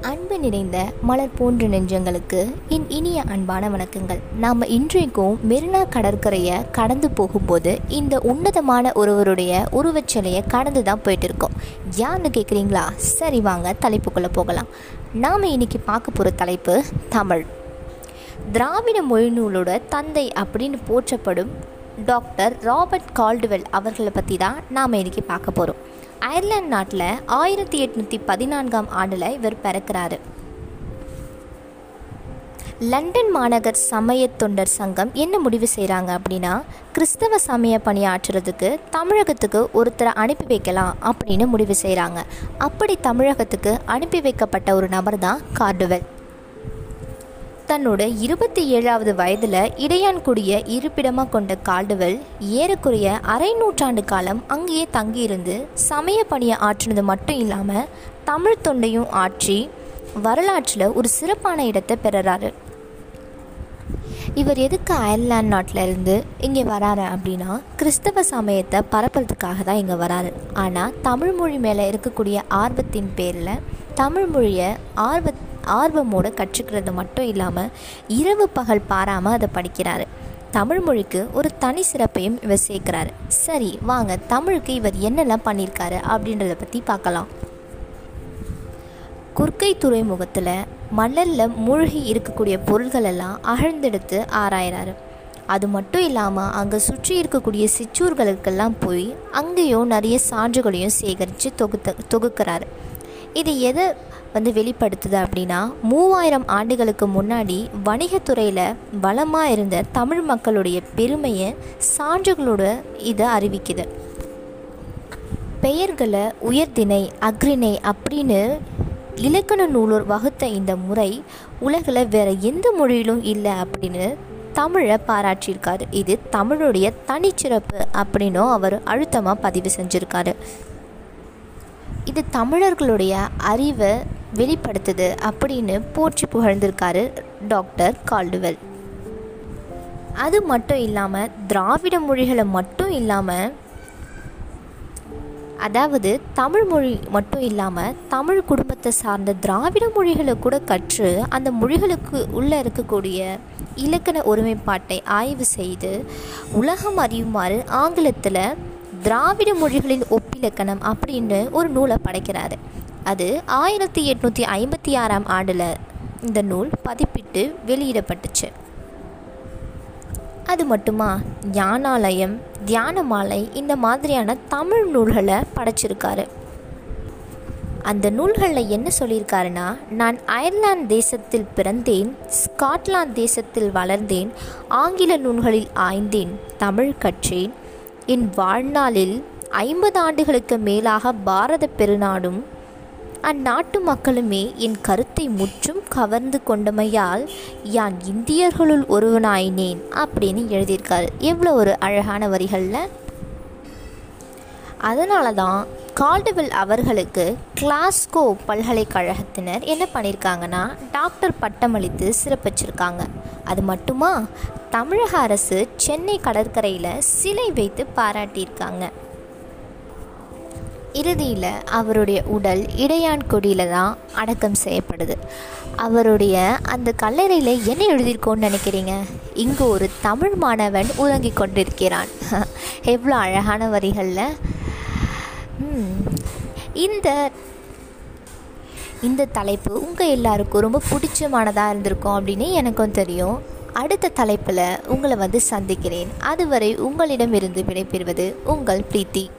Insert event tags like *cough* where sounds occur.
அன்பு நிறைந்த மலர் போன்ற நெஞ்சங்களுக்கு என் இனிய அன்பான வணக்கங்கள். நாம் இன்றைக்கும் மெரினா கடற்கரையை கடந்து போகும்போது இந்த உன்னதமான ஒருவருடைய உருவச்சலையை கடந்து தான் போயிட்டு இருக்கோம் யாருன்னு கேட்குறீங்களா சரி வாங்க தலைப்புக்குள்ளே போகலாம். நாம் இன்னைக்கு பார்க்க போகிற தலைப்பு தமிழ். திராவிட மொழிநூலோட தந்தை அப்படின்னு போற்றப்படும் டாக்டர் ராபர்ட் கால்டுவெல் அவர்களை பற்றி தான் நாம் இன்றைக்கி பார்க்க போகிறோம் அயர்லாந்து நாட்டில் ஆயிரத்தி எட்நூற்றி பதினான்காம் ஆண்டில் இவர் பிறக்கிறாரு. லண்டன் மாநகர் சமய தொண்டர் சங்கம் என்ன முடிவு செய்கிறாங்க அப்படின்னா கிறிஸ்தவ சமய பணியாற்றுறதுக்கு தமிழகத்துக்கு ஒருத்தரை அனுப்பி வைக்கலாம் அப்படின்னு முடிவு செய்கிறாங்க அப்படி தமிழகத்துக்கு அனுப்பி வைக்கப்பட்ட ஒரு நபர் தான் கார்டுவெல் தன்னோட இருபத்தி ஏழாவது வயதில் இடையான்குடிய இருப்பிடமாக கொண்ட கால்டுவெல் ஏறக்குறைய அரை நூற்றாண்டு காலம் அங்கேயே தங்கியிருந்து சமய பணியை ஆற்றினது மட்டும் இல்லாமல் தமிழ் தொண்டையும் ஆற்றி வரலாற்றில் ஒரு சிறப்பான இடத்தை பெறுறாரு. இவர் எதுக்கு அயர்லாந்து நாட்டில் இருந்து இங்கே வராரு அப்படின்னா கிறிஸ்தவ சமயத்தை பரப்புறதுக்காக தான் இங்கே வராரு. ஆனால் தமிழ் மொழி மேலே இருக்கக்கூடிய ஆர்வத்தின் பேரில் தமிழ் மொழியை ஆர்வ ஆர்வமோடு கற்றுக்கிறது மட்டும் இல்லாமல் இரவு பகல் பாராமல் அதை படிக்கிறாரு. தமிழ் மொழிக்கு ஒரு தனி சிறப்பையும் இவர் சேர்க்கிறாரு. சரி வாங்க தமிழுக்கு இவர் என்னெல்லாம் பண்ணியிருக்காரு அப்படின்றத பற்றி பார்க்கலாம். குர்க்கை துறைமுகத்தில் மணலில் மூழ்கி இருக்கக்கூடிய பொருள்களெல்லாம் அகழ்ந்தெடுத்து ஆராயிறாரு. அது மட்டும் இல்லாமல் அங்கே சுற்றி இருக்கக்கூடிய சிற்றூர்களுக்கெல்லாம் போய் அங்கேயும் நிறைய சான்றுகளையும் சேகரித்து தொகுத்த தொகுக்கிறாரு. இது எதை வந்து வெளிப்படுத்துது அப்படின்னா மூவாயிரம் ஆண்டுகளுக்கு முன்னாடி வணிகத்துறையில் வளமாக இருந்த தமிழ் மக்களுடைய பெருமையை சான்றுகளோட இதை அறிவிக்குது. பெயர்களை உயர்திணை அக்ரிணை அப்படின்னு இலக்கண நூலோர் வகுத்த இந்த முறை உலகில் வேறு எந்த மொழியிலும் இல்லை அப்படின்னு தமிழை பாராட்டியிருக்காரு. இது தமிழுடைய தனிச்சிறப்பு அப்படின்னும் அவர் அழுத்தமாக பதிவு செஞ்சுருக்காரு. இது தமிழர்களுடைய அறிவை வெளிப்படுத்துது அப்படின்னு போற்றி புகழ்ந்திருக்காரு டாக்டர் கால்டுவெல். அது மட்டும் இல்லாமல் திராவிட மொழிகளை மட்டும் இல்லாமல் அதாவது தமிழ் மொழி மட்டும் இல்லாமல் தமிழ் குடும்பத்தை சார்ந்த திராவிட மொழிகளை கூட கற்று அந்த மொழிகளுக்கு உள்ளே இருக்கக்கூடிய இலக்கண ஒருமைப்பாட்டை ஆய்வு செய்து உலகம் அறியுமாறு ஆங்கிலத்தில் திராவிட மொழிகளின் ஒப்பிலக்கணம் அப்படின்னு ஒரு நூலை படைக்கிறாரு. அது ஆயிரத்தி எட்நூற்றி ஐம்பத்தி ஆறாம் ஆண்டில் இந்த நூல் பதிப்பிட்டு வெளியிடப்பட்டுச்சு. அது மட்டுமா? ஞானாலயம் தியானமாலை இந்த மாதிரியான தமிழ் நூல்களை படைச்சிருக்காரு. அந்த நூல்களில் என்ன சொல்லியிருக்காருன்னா நான் அயர்லாந்து தேசத்தில் பிறந்தேன் ஸ்காட்லாந்து தேசத்தில் வளர்ந்தேன் ஆங்கில நூல்களில் ஆய்ந்தேன் தமிழ் கற்றேன் என் வாழ்நாளில் ஐம்பது ஆண்டுகளுக்கு மேலாக பாரத பெருநாடும் அந்நாட்டு மக்களுமே என் கருத்தை முற்றும் கவர்ந்து கொண்டமையால் யான் இந்தியர்களுள் ஒருவனாயினேன் அப்படின்னு எழுதியிருக்காரு. எவ்வளோ ஒரு அழகான வரிகளில். அதனால தான் கால்டுவெல் அவர்களுக்கு கிளாஸ்கோ பல்கலைக்கழகத்தினர் என்ன பண்ணியிருக்காங்கன்னா டாக்டர் பட்டமளித்து சிறப்பிச்சிருக்காங்க. அது மட்டுமா? தமிழக அரசு சென்னை கடற்கரையில் சிலை வைத்து பாராட்டியிருக்காங்க. இறுதியில் அவருடைய உடல் இடையான்குடியில் தான் அடக்கம் செய்யப்படுது. அவருடைய அந்த கல்லறையில் என்ன எழுதியிருக்கோன்னு நினைக்கிறீங்க? இங்கு ஒரு தமிழ் மாணவன் உறங்கிக் கொண்டிருக்கிறான். *laughs* எவ்வளோ அழகான வரிகளில். இந்த இந்த தலைப்பு உங்கள் எல்லாருக்கும் ரொம்ப பிடிச்சமானதாக இருந்திருக்கும் அப்படின்னு எனக்கும் தெரியும். அடுத்த தலைப்பில் உங்களை வந்து சந்திக்கிறேன். அதுவரை உங்களிடமிருந்து விடைபெறுவது உங்கள் பிரீத்தி.